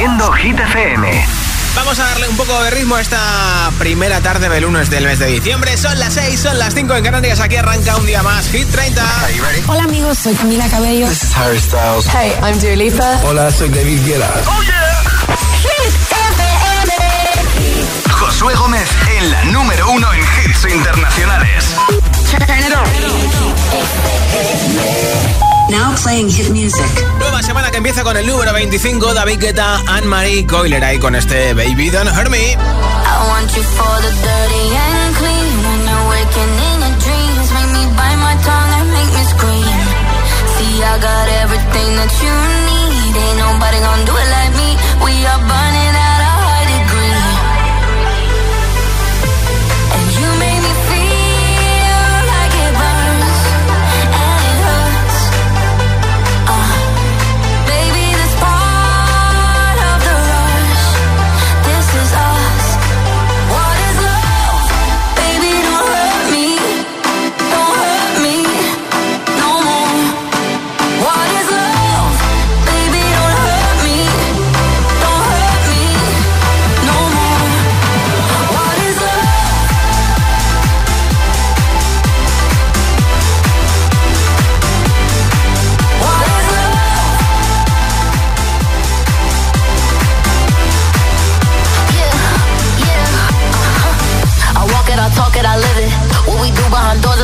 Produciendo Hit FM. Vamos a darle un poco de ritmo a esta primera tarde del lunes del mes de diciembre. Son las 6, son las 5 en Canarias. Aquí arranca un día más Hit 30. Hola amigos, soy Camila Cabello. This is Harry Styles. Hey, I'm Dua Lipa. Hola, soy David Guetta. Oh yeah. Hit FM. Josué Gómez en la número uno en hits internacionales. Now playing hit music. Nueva semana que empieza con el número 25, David Guetta, Anne-Marie Coiler ahí con este Baby Don't Hurt Me. I want you for the dirty and clean. When you're waking in your dreams, make me bite my tongue and make me scream. See, I got everything that you need. Ain't nobody gonna do it like me. We are burning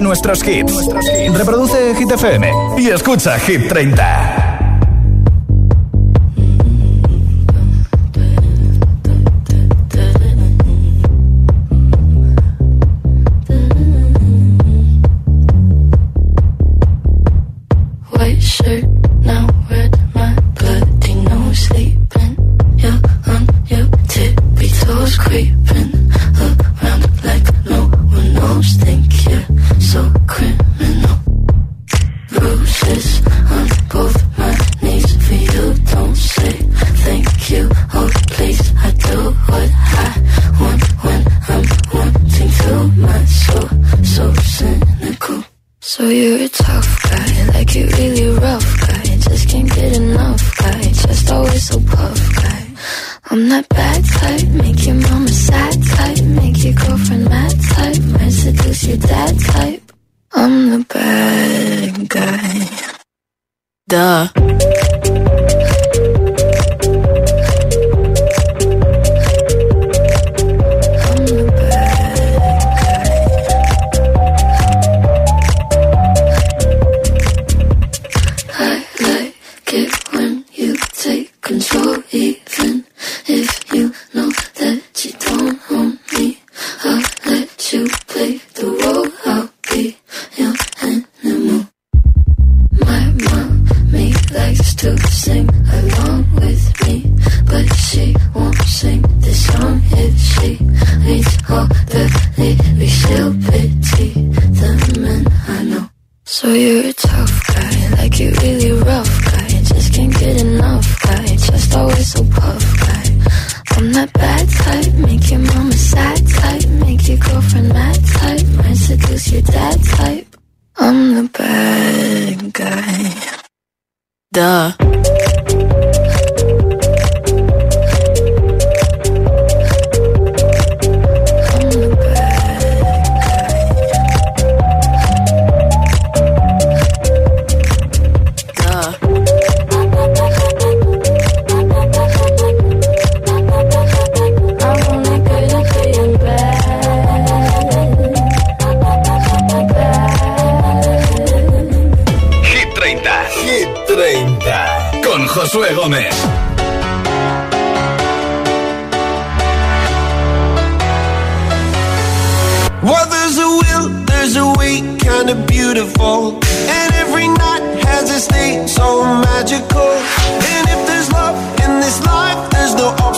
nuestros hits. Reproduce Hit FM y escucha Hit 30. you're that type. I'm the bad guy. Duh.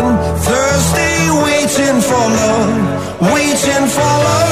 Thursday waiting for love, waiting for love.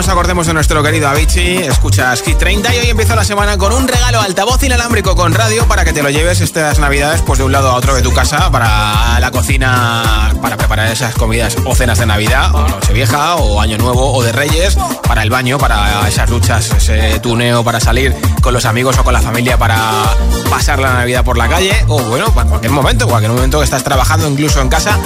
Nos acordemos de nuestro querido Avicii. Escuchas Hit 30 y hoy empieza la semana con un regalo altavoz inalámbrico con radio para que te lo lleves estas navidades pues de un lado a otro de tu casa para la cocina, para preparar esas comidas o cenas de Navidad, o Nochevieja, o Año Nuevo, o de Reyes, para el baño, para esas duchas, ese tuneo para salir con los amigos o con la familia para pasar la Navidad por la calle, o bueno, para cualquier momento, cualquier momento que estás trabajando incluso en casa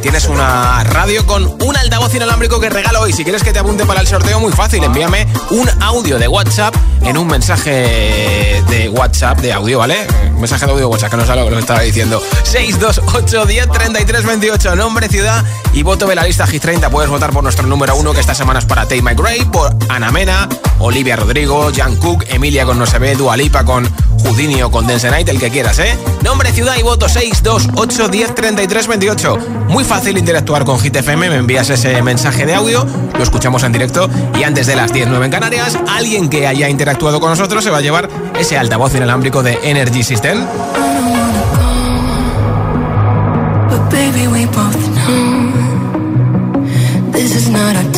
tienes una radio con un altavoz inalámbrico que regalo hoy. Si quieres que te apunte para el sorteo, muy fácil. Envíame un audio de WhatsApp en un mensaje de WhatsApp de audio, ¿vale? Un mensaje de audio WhatsApp, que no sé lo que estaba diciendo. 628 10 33 28, nombre, ciudad y voto de la lista Hit 30. Puedes votar por nuestro número uno, que esta semana es para Tate McRae, por Ana Mena, Olivia Rodrigo, Jan Cook, Emilia con No se ve, Dua Lipa con Houdini o con Dance Night, el que quieras, ¿eh? Nombre, ciudad y voto 628 10 33 28. Muy fácil interactuar con Hit FM, me envías ese mensaje de audio, lo escuchamos en directo y antes de las 10, 9 en Canarias, alguien que haya interactuado con nosotros se va a llevar ese altavoz inalámbrico de Energy System. This is not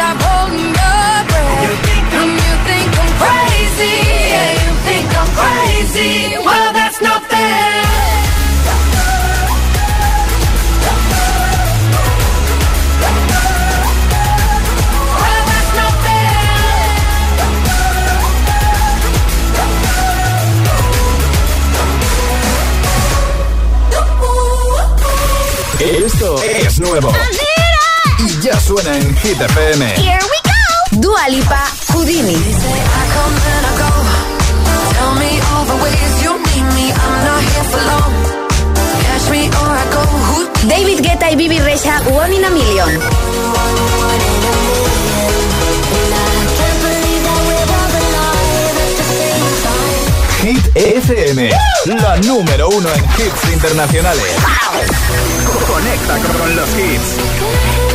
stop holding your breath. And you think I'm crazy, yeah, you think I'm crazy. Well, that's not fair. Well, that's not Esto es nuevo. Y ya suena en Hit FM. Here we go. Dua Lipa, Houdini. Tell me all the ways you need me. I'm not here for long. Catch me or I go. Who David Guetta y Bibi Rexha, One in a Million. Hit FM, la número uno en hits internacionales. Conecta con los hits.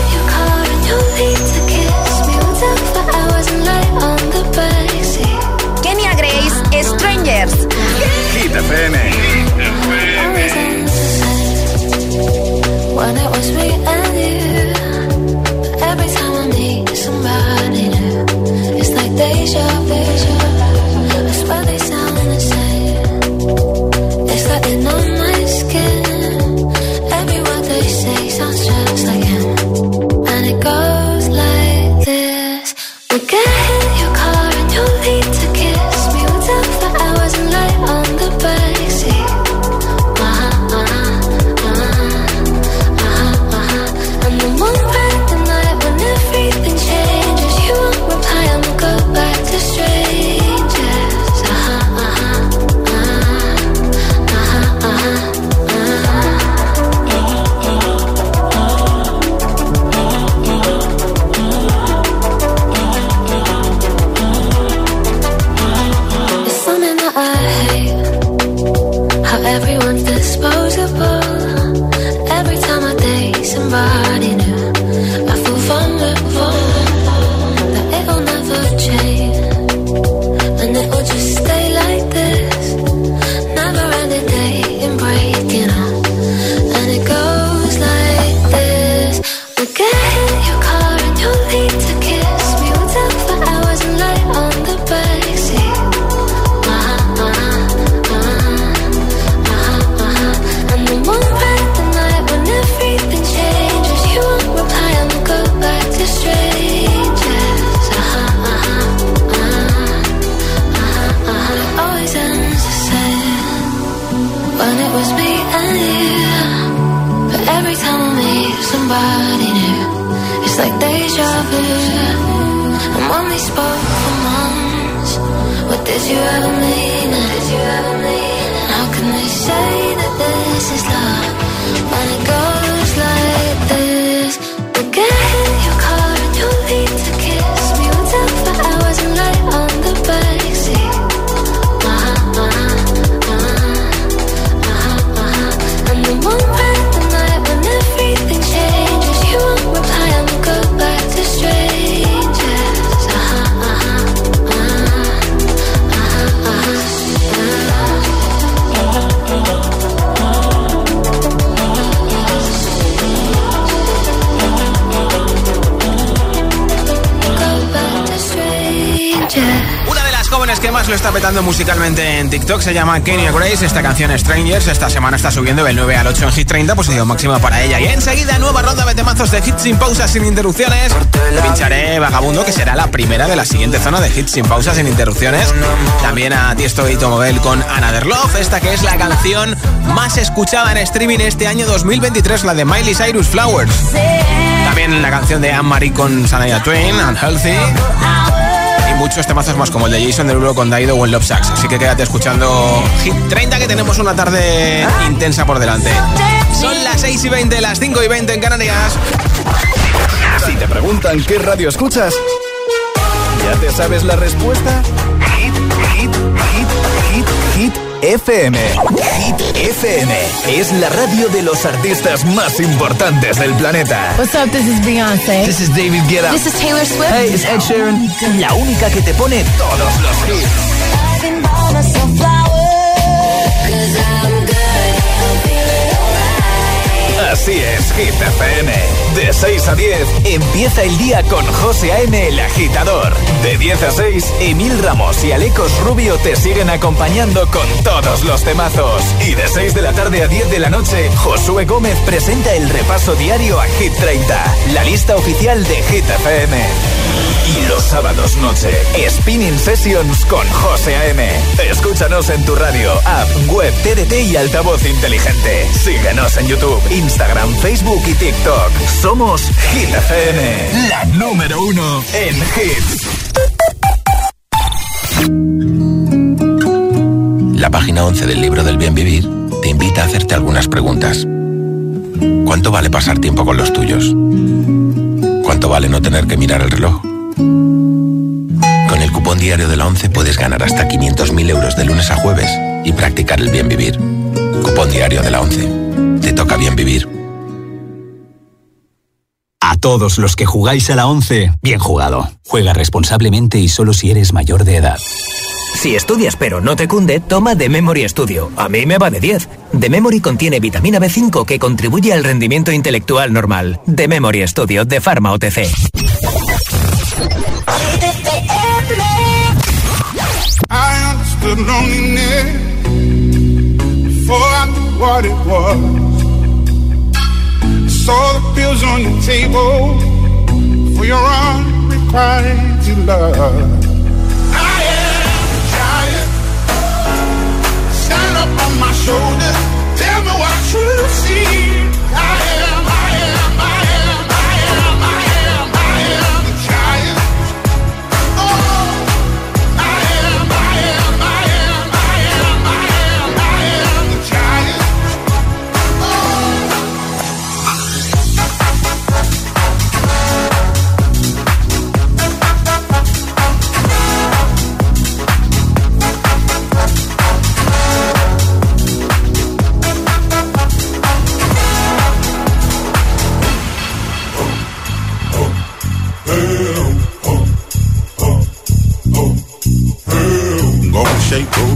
Kenya Grace, Strangers. Hit FM. When it was me and you But every time I meet somebody new It's like deja vu. I swear they sound the same. It's like they know petando musicalmente en TikTok se llama Kenya Grace. Esta canción Strangers esta semana está subiendo del 9 al 8 en Hit 30, posición máxima para ella. Y enseguida nueva ronda de temazos de hits sin pausas, sin interrupciones. Pincharé Vagabundo, que será la primera de la siguiente zona de hits sin pausas, sin interrupciones. También a Tiesto y Tomobel con Another Love, esta que es la canción más escuchada en streaming este año 2023, la de Miley Cyrus Flowers. También la canción de Anne-Marie con Sanaya Twain, Unhealthy muchos temazos más como el de Jason Derulo con Daido o el Love Sax. Así que quédate escuchando Hit 30 que tenemos una tarde intensa por delante. Son las 6 y 20, las 5 y 20 en Canarias. Si te preguntan qué radio escuchas, ¿ya te sabes la respuesta? Hit, hit, hit, hit, hit FM. Hit FM es la radio de los artistas más importantes del planeta. What's up? This is Beyonce. This is David Guetta. This is Taylor Swift. Hey, it's Ed Sheeran. La única que te pone todos los hits. Así es, Hit FM. De 6 a 10 empieza el día con José A.M. el agitador. De 10 a 6, Emil Ramos y Alecos Rubio te siguen acompañando con todos los temazos. Y de 6 de la tarde a 10 de la noche, Josué Gómez presenta el repaso diario a Hit 30, la lista oficial de Hit FM. Y los sábados noche, Spinning Sessions con José A.M. Escúchanos en tu radio, app, web, TDT y altavoz inteligente. Síguenos en YouTube, Instagram, Facebook y TikTok. Somos Hit FM, la número uno en hits. La página 11 del libro del bien vivir te invita a hacerte algunas preguntas. ¿Cuánto vale pasar tiempo con los tuyos? ¿Cuánto vale no tener que mirar el reloj? Con el cupón diario de la 11 puedes ganar hasta 500.000 euros de lunes a jueves y practicar el bien vivir. Cupón diario de la 11. Te toca bien vivir. A todos los que jugáis a la 11, bien jugado. Juega responsablemente y solo si eres mayor de edad. Si estudias pero no te cunde, toma The Memory Studio. A mí me va de 10. The Memory contiene vitamina B5 que contribuye al rendimiento intelectual normal. The Memory Studio de Pharma OTC. Up on my shoulders. Tell me what you see. I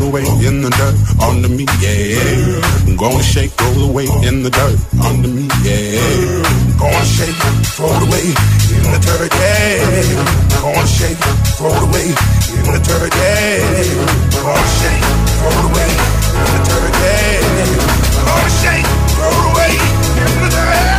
away in the dirt under me, yeah. I'm gonna shake, roll away in the dirt under me, yeah. I'm gonna shake, throw it away in the dirt, yeah. I'm gonna shake, throw it away in the dirt, yeah. I'm gonna shake, throw it away in the dirt, yeah. Gonna shake, throw it away in the dirt.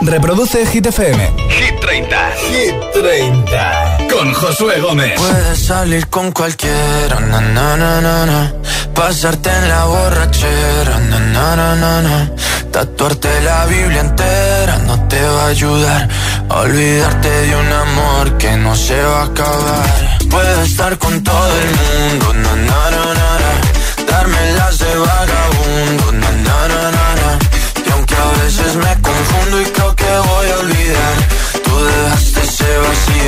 Reproduce Hit FM. Hit 30. Hit 30. Con Josué Gómez. Puedes salir con cualquiera, na, na, na, na. Pasarte en la borrachera, na, na, na, na. Tatuarte la Biblia entera no te va a ayudar. Olvidarte de un amor que no se va a acabar. Puedes estar con todo el mundo, na, na, na, na, na. Darme las de vagabundo, na, na, na, na, na. Y aunque a veces me confundo y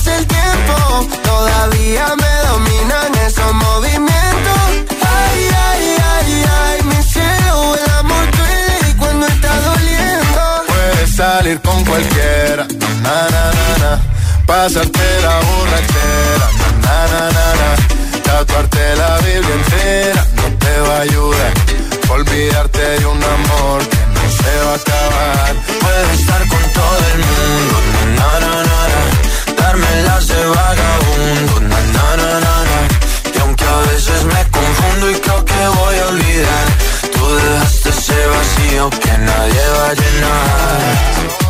pase el tiempo, todavía me dominan esos movimientos. Ay, ay, ay, ay, mi cielo, el amor duele cuando está doliendo. Puedes salir con cualquiera, na, na, na, na. Pasarte la borrachera, na, na, na, na. Tatuarte la Biblia entera no te va a ayudar. Olvidarte de un amor que no se va a acabar. Puedes estar con todo el mundo, na, na, na, na. Darme las vagabundo, na, na, na, na, na. Y aunque a veces me confundo y creo que voy a olvidar, tú dejaste ese vacío que nadie va a llenar.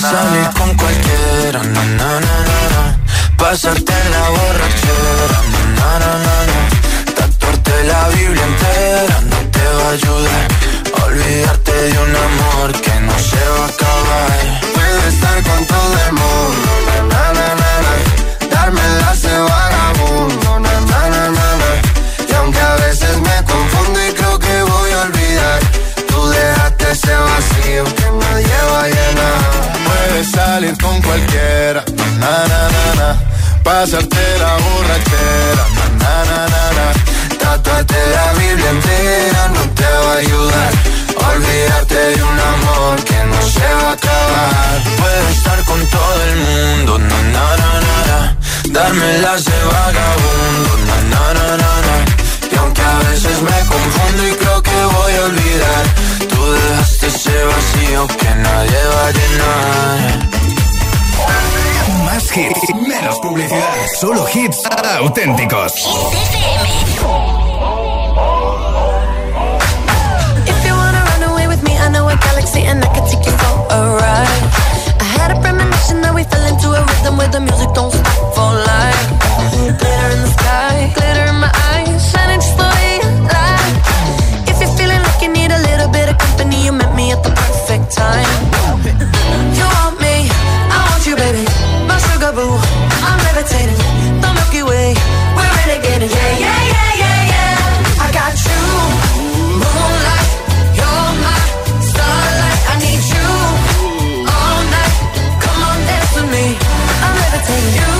salir con cualquiera, na, na, na, na. Pasarte en la borrachera, na, na, na, na. Tatuarte la Biblia entera no te va a ayudar. Olvidarte de un amor que no se va a acabar. Puedes estar con todo el mundo, salir con cualquiera, na, na, na, na. Pasarte la borrachera, na, na, na, na. Tatuarte la Biblia entera no te va a ayudar. A olvidarte de un amor que no se va a acabar. Puedes estar con todo el mundo, na, na, na, na, na. Darme las de vagabundo, na, na, na, na, na. Aunque a veces me confundo y creo que voy a olvidar, tú dejaste ese vacío que nadie va a llenar. Más hits, menos publicidad. Solo hits auténticos. If you wanna run away with me, I know a galaxy and I can take you for a ride. I had a premonition that we fell into a rhythm where the music don't stop for life. Glitter in the sky, glitter in my eyes, me at the perfect time. You want me, I want you, baby. My sugar boo, I'm levitating. The Milky Way, we're renegading. Yeah, yeah, yeah, yeah, yeah. I got you, moonlight. You're my starlight. I need you all night. Come on, dance with me. I'm levitating. You,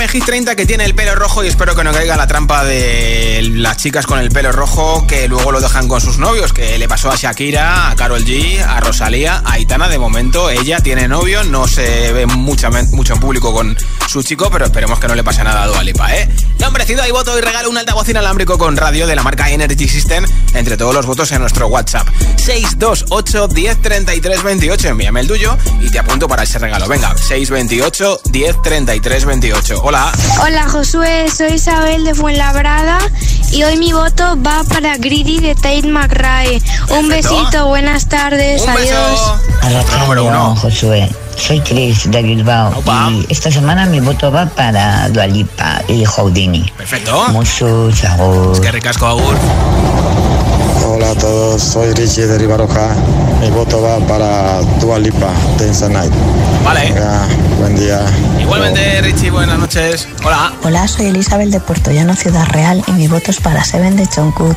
En Hit FM, Hit 30, que tiene el pelo rojo y espero que no caiga la trampa de las chicas con el pelo rojo que luego lo dejan con sus novios, que le pasó a Shakira, a Carol G, a Rosalía, a Aitana. De momento ella tiene novio, no se ve mucha, mucho en público con su chico, pero esperemos que no le pase nada a Dua Lipa, ¿eh? Nombrecido y voto y regalo un altavoz inalámbrico con radio de la marca Energy System entre todos los votos en nuestro WhatsApp. 628 10 33 28. Envíame el tuyo y te apunto para ese regalo. Venga, 628 10 33 28. Hola. Hola Josué, soy Isabel de Fuenlabrada y hoy mi voto va para Greedy de Tate McRae. Un besito, buenas tardes, Un beso. adiós. A la radio, Josué. Soy Chris de Bilbao y esta semana mi voto va para Dualipa y Houdini. Perfecto. Muchos agur. Es que ricasco, Agur. Hola a todos, soy Richie de Ribaroja. Mi voto va para Dua Lipa de Night. Vale. Venga, buen día. Igualmente, Richie, buenas noches. Hola. Hola, soy Elizabeth de Puerto Llano, Ciudad Real, y mi voto es para Seven de Jungkook.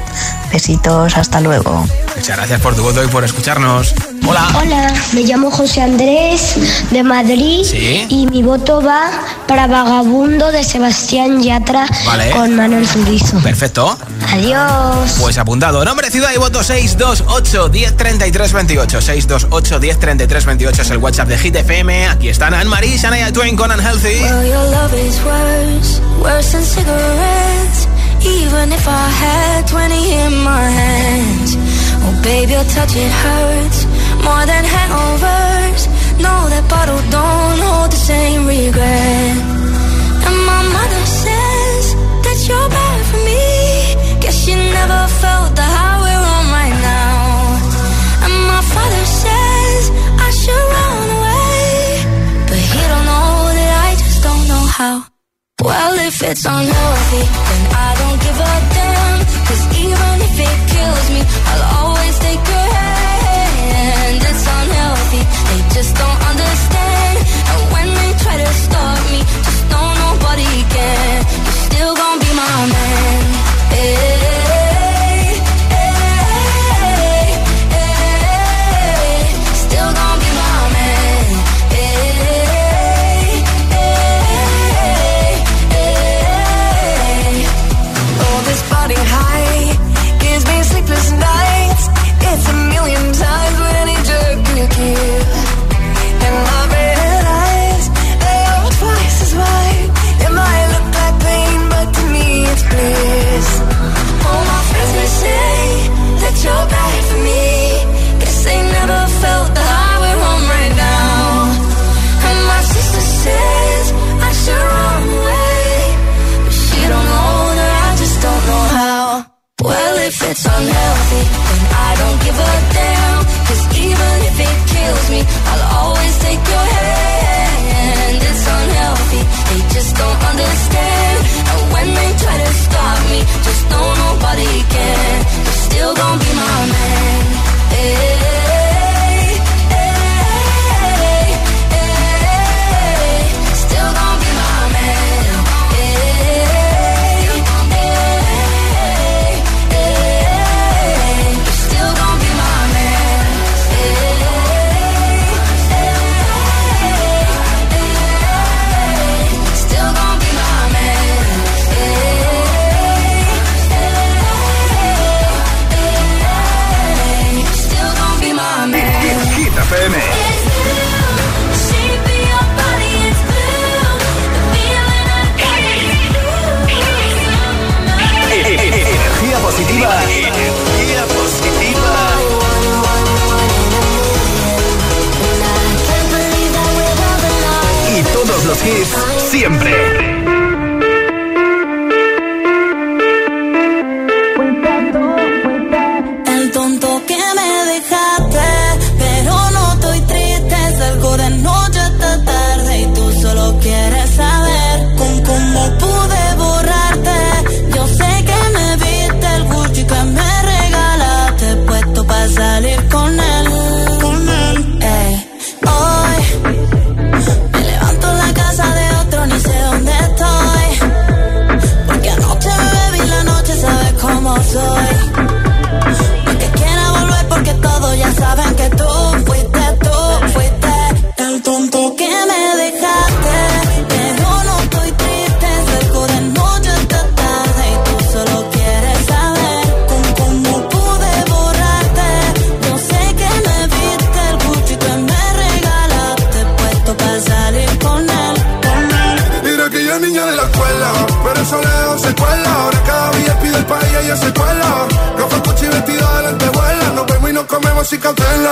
Besitos, hasta luego. Muchas gracias por tu voto y por escucharnos. Hola. Hola, me llamo José Andrés de Madrid Sí. y mi voto va para Vagabundo de Sebastián Yatra Vale. con Manuel Turizo. Perfecto. Adiós. Pues apuntado. Nombre, ciudad y voto 628 10 33 28. 628 10 33 28 es el WhatsApp de Hit FM. Aquí están Anne-Marie, Shania Twain con Unhealthy. Well, your love is worse, worse than cigarettes. Even if I had 20 in my hands. Oh, baby, your touch, it hurts more than hangovers. No, that bottle don't hold the same regret. And my mother says never felt the high we're on right now. And my father says I should run away. But he don't know that I just don't know how. Well, if it's unhealthy, then I don't give a damn. Cause even if it kills me, I'll always take your hand. It's unhealthy, they just don't understand. And when they try to stop me, just know nobody can. You're still gonna be my man. Hey,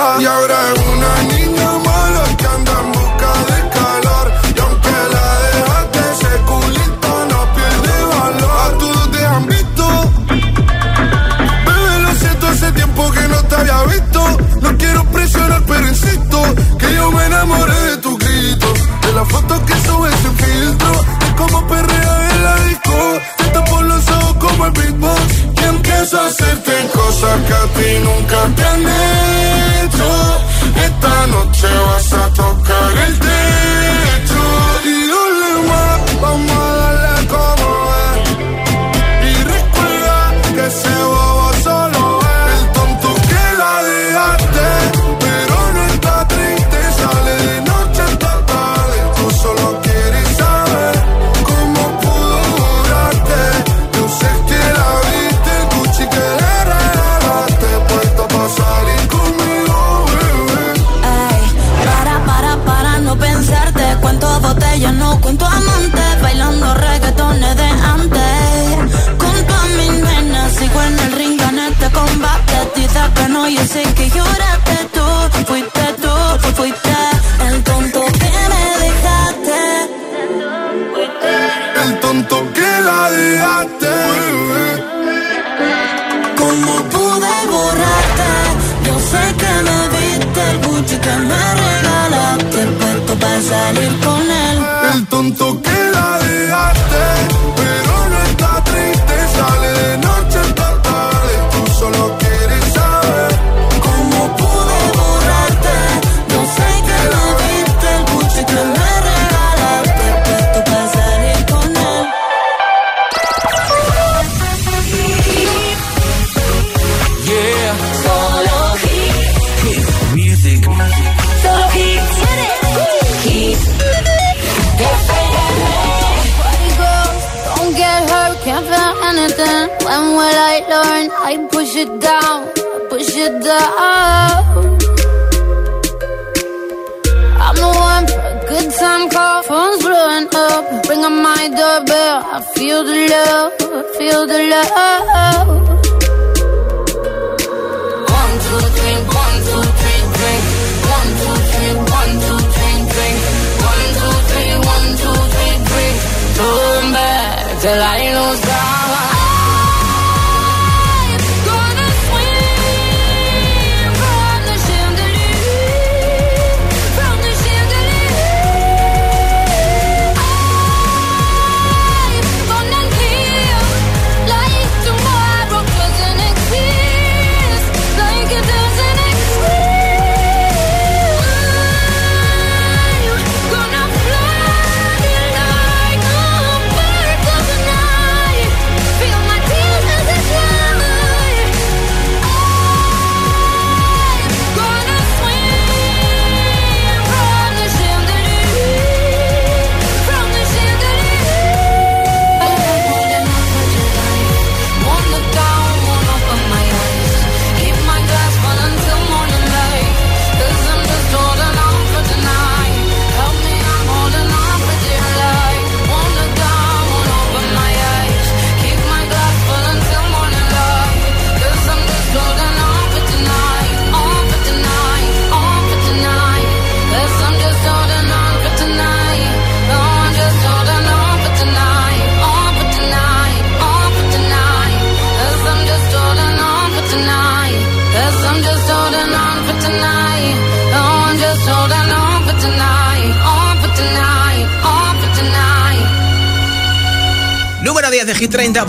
Y ahora es una niña mala que anda en busca de calor. Y aunque la dejaste, ese culito no pierde valor. A todos te han visto. Bebé, lo siento, hace tiempo que no te había visto. No quiero presionar, pero insisto que yo me enamoré de tu grito. De la foto que subes sin filtro. De cómo perrea en la disco. Te por los ojos como el beatbox. Y empiezo a hacerte cosas que a ti nunca te esta noche vas salir con él. El tonto que la dejaste, I'm the one for a good time call, phone's blowing up. Ring my doorbell, I feel the love, I feel the love. One, two, three, one, two, three, drink. One, two, three, one, two, three, drink. One, two, three, one, two, three, drink. Till I lose time.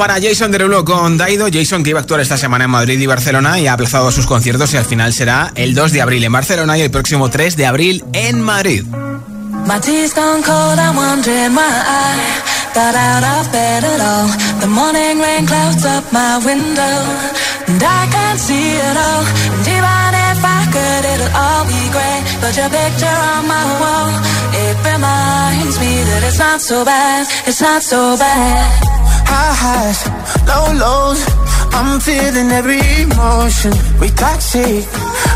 Para Jason Derulo con Daido. Jason que iba a actuar esta semana en Madrid y Barcelona y ha aplazado sus conciertos y al final será el 2 de abril en Barcelona y el próximo 3 de abril en Madrid. Could, it'll all be great. But your picture on my wall, it reminds me that it's not so bad, it's not so bad. High highs, low lows, I'm feeling every emotion. We toxic,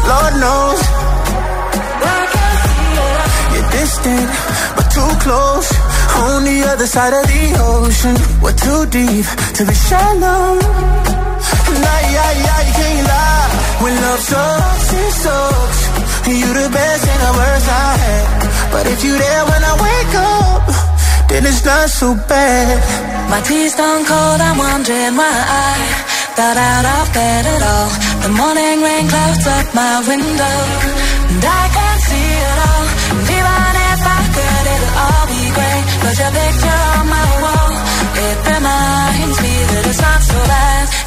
Lord knows. You're distant, but too close. On the other side of the ocean, we're too deep to be shallow. Nah, yeah, yeah, you can't lie. When love sucks, it sucks. You're the best and the worst I had. But if you're there when I wake up, then it's not so bad. My tea's gone cold, I'm wondering why I got out of bed at all. The morning rain clouds up my window, and I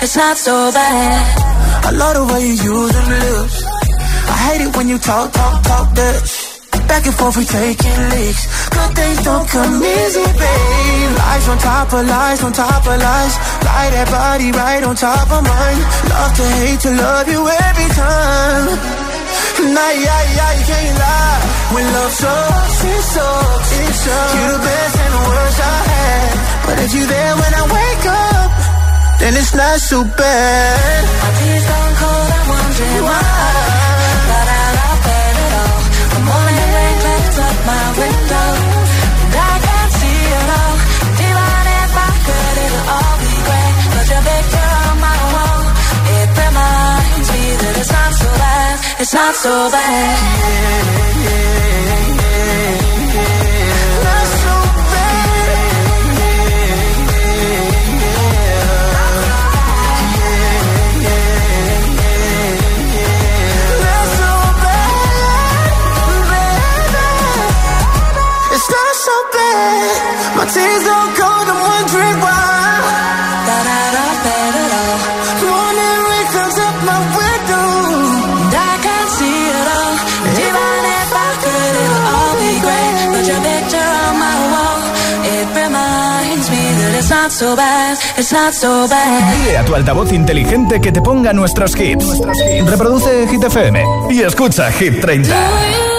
it's not so bad. I love the way you use them lips. I hate it when you talk, talk, talk that. Back and forth, we taking leaks. Good things don't come easy, babe. Lies on top of lies, on top of lies. Lie that body right on top of mine. Love to hate to love you every time. Nah, yeah, yeah, you can't lie. When love sucks, it sucks. It sucks. You're the best and the worst I had. But if you're there when I wake up, then it's not so bad. My tea's gone cold, I'm wondering why. Got out of bed at all. The morning rain clouds up my window. And I can't see it all. Even if I could, it'll all be great. But your picture on my wall, it reminds me that it's not so bad. It's not so bad. It's not so bad. My tears don't cold, I'm wondering why. Of bed at all. Morning rain comes up my window. And I can't see it all. And even if I could, it'll all be great. But your picture on my wall, it reminds me that it's not so bad. It's not so bad. Dile a tu altavoz inteligente que te ponga nuestros hits. Reproduce Hit FM y escucha Hit 30.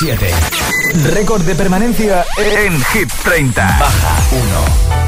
27. Récord de permanencia en Hit 30. Baja 1.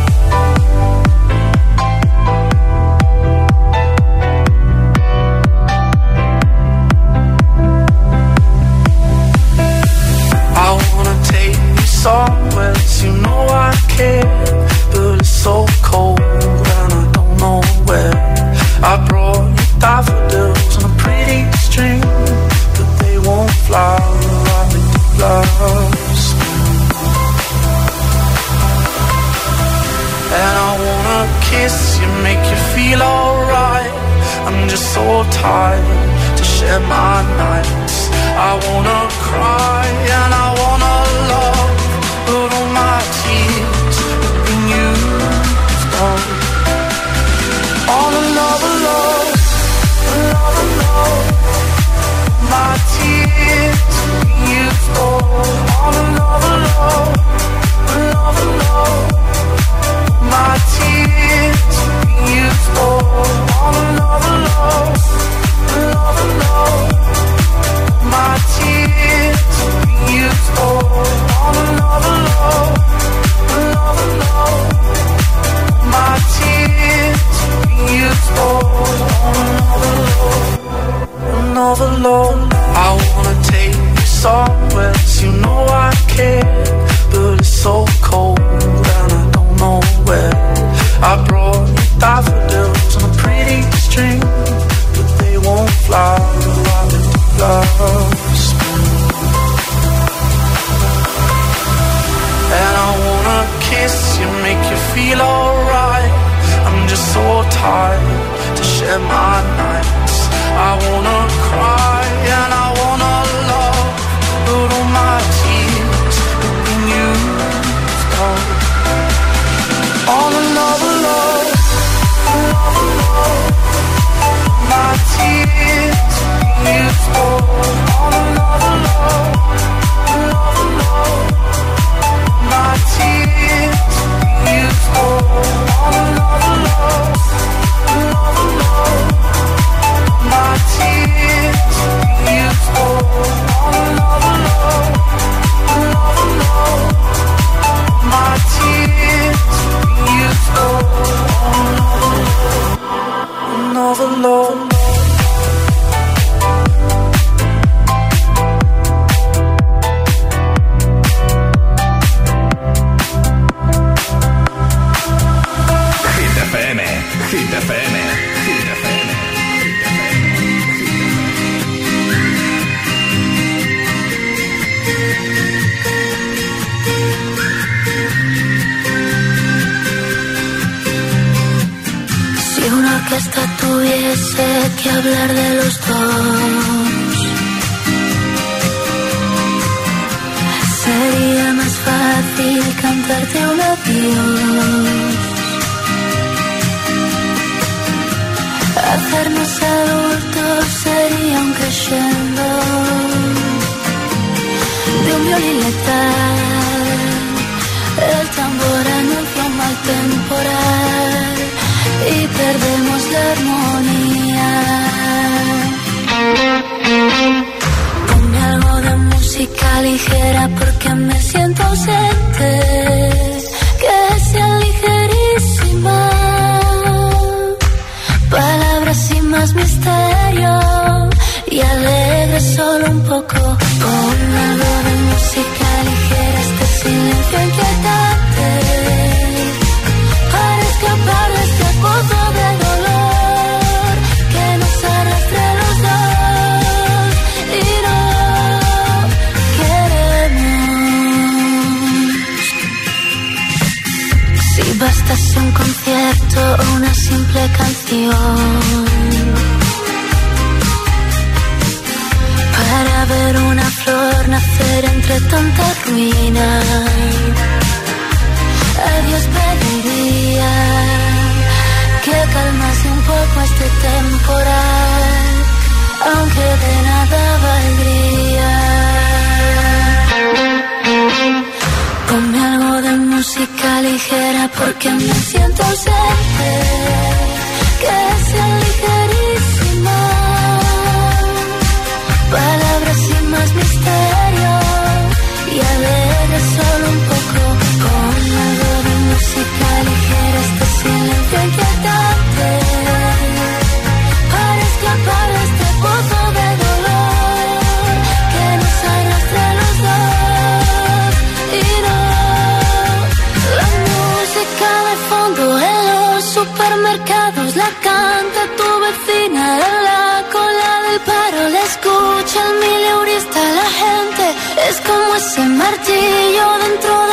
Alone. entre tanta ruina. A Dios pediría que calmase un poco este temporal, aunque de nada valdría. Ponme algo de música ligera porque me siento ser ese martillo dentro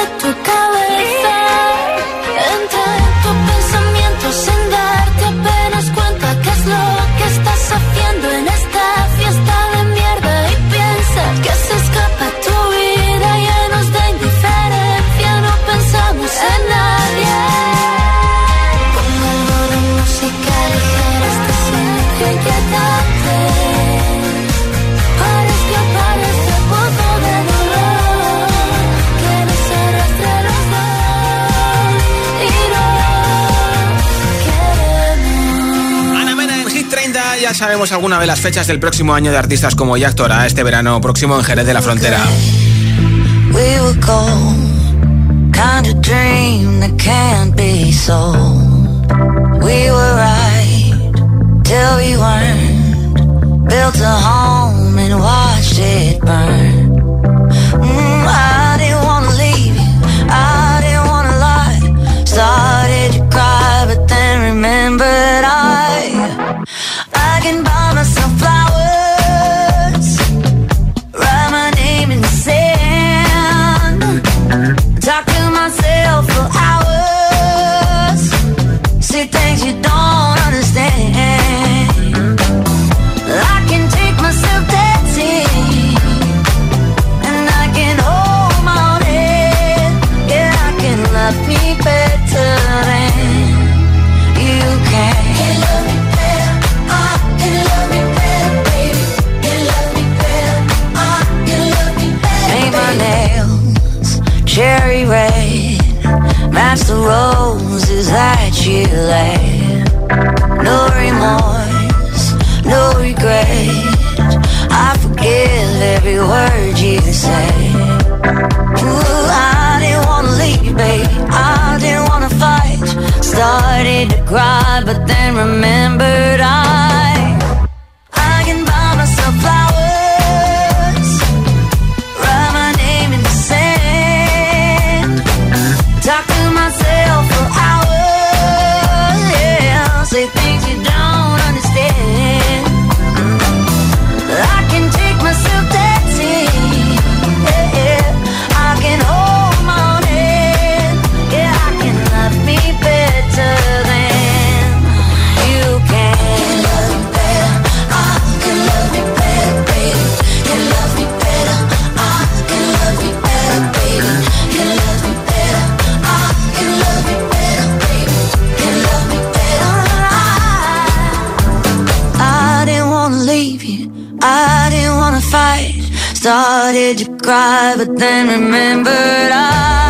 sabemos alguna de las fechas del próximo año de artistas como Jack Tora este verano próximo en Jerez de la Frontera. did you cry? But then remembered I.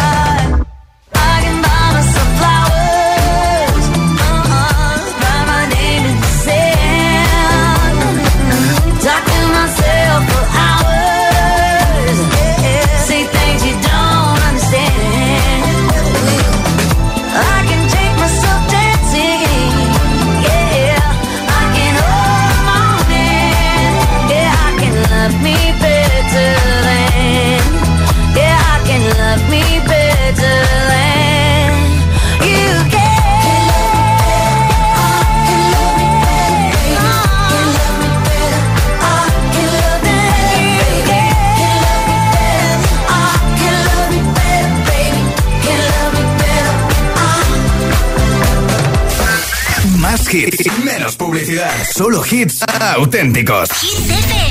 hits, menos publicidad, solo hits auténticos. Hit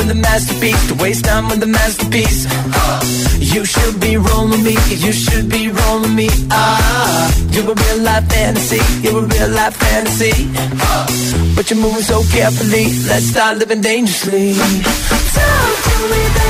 with a masterpiece, to waste time with a masterpiece. You should be rolling me, you should be rolling me. Ah, you're a real life fantasy, you're a real life fantasy. But you're moving so carefully, let's start living dangerously. Talk to me, baby.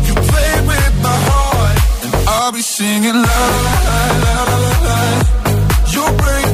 I'll be singing la la la la la. You'll break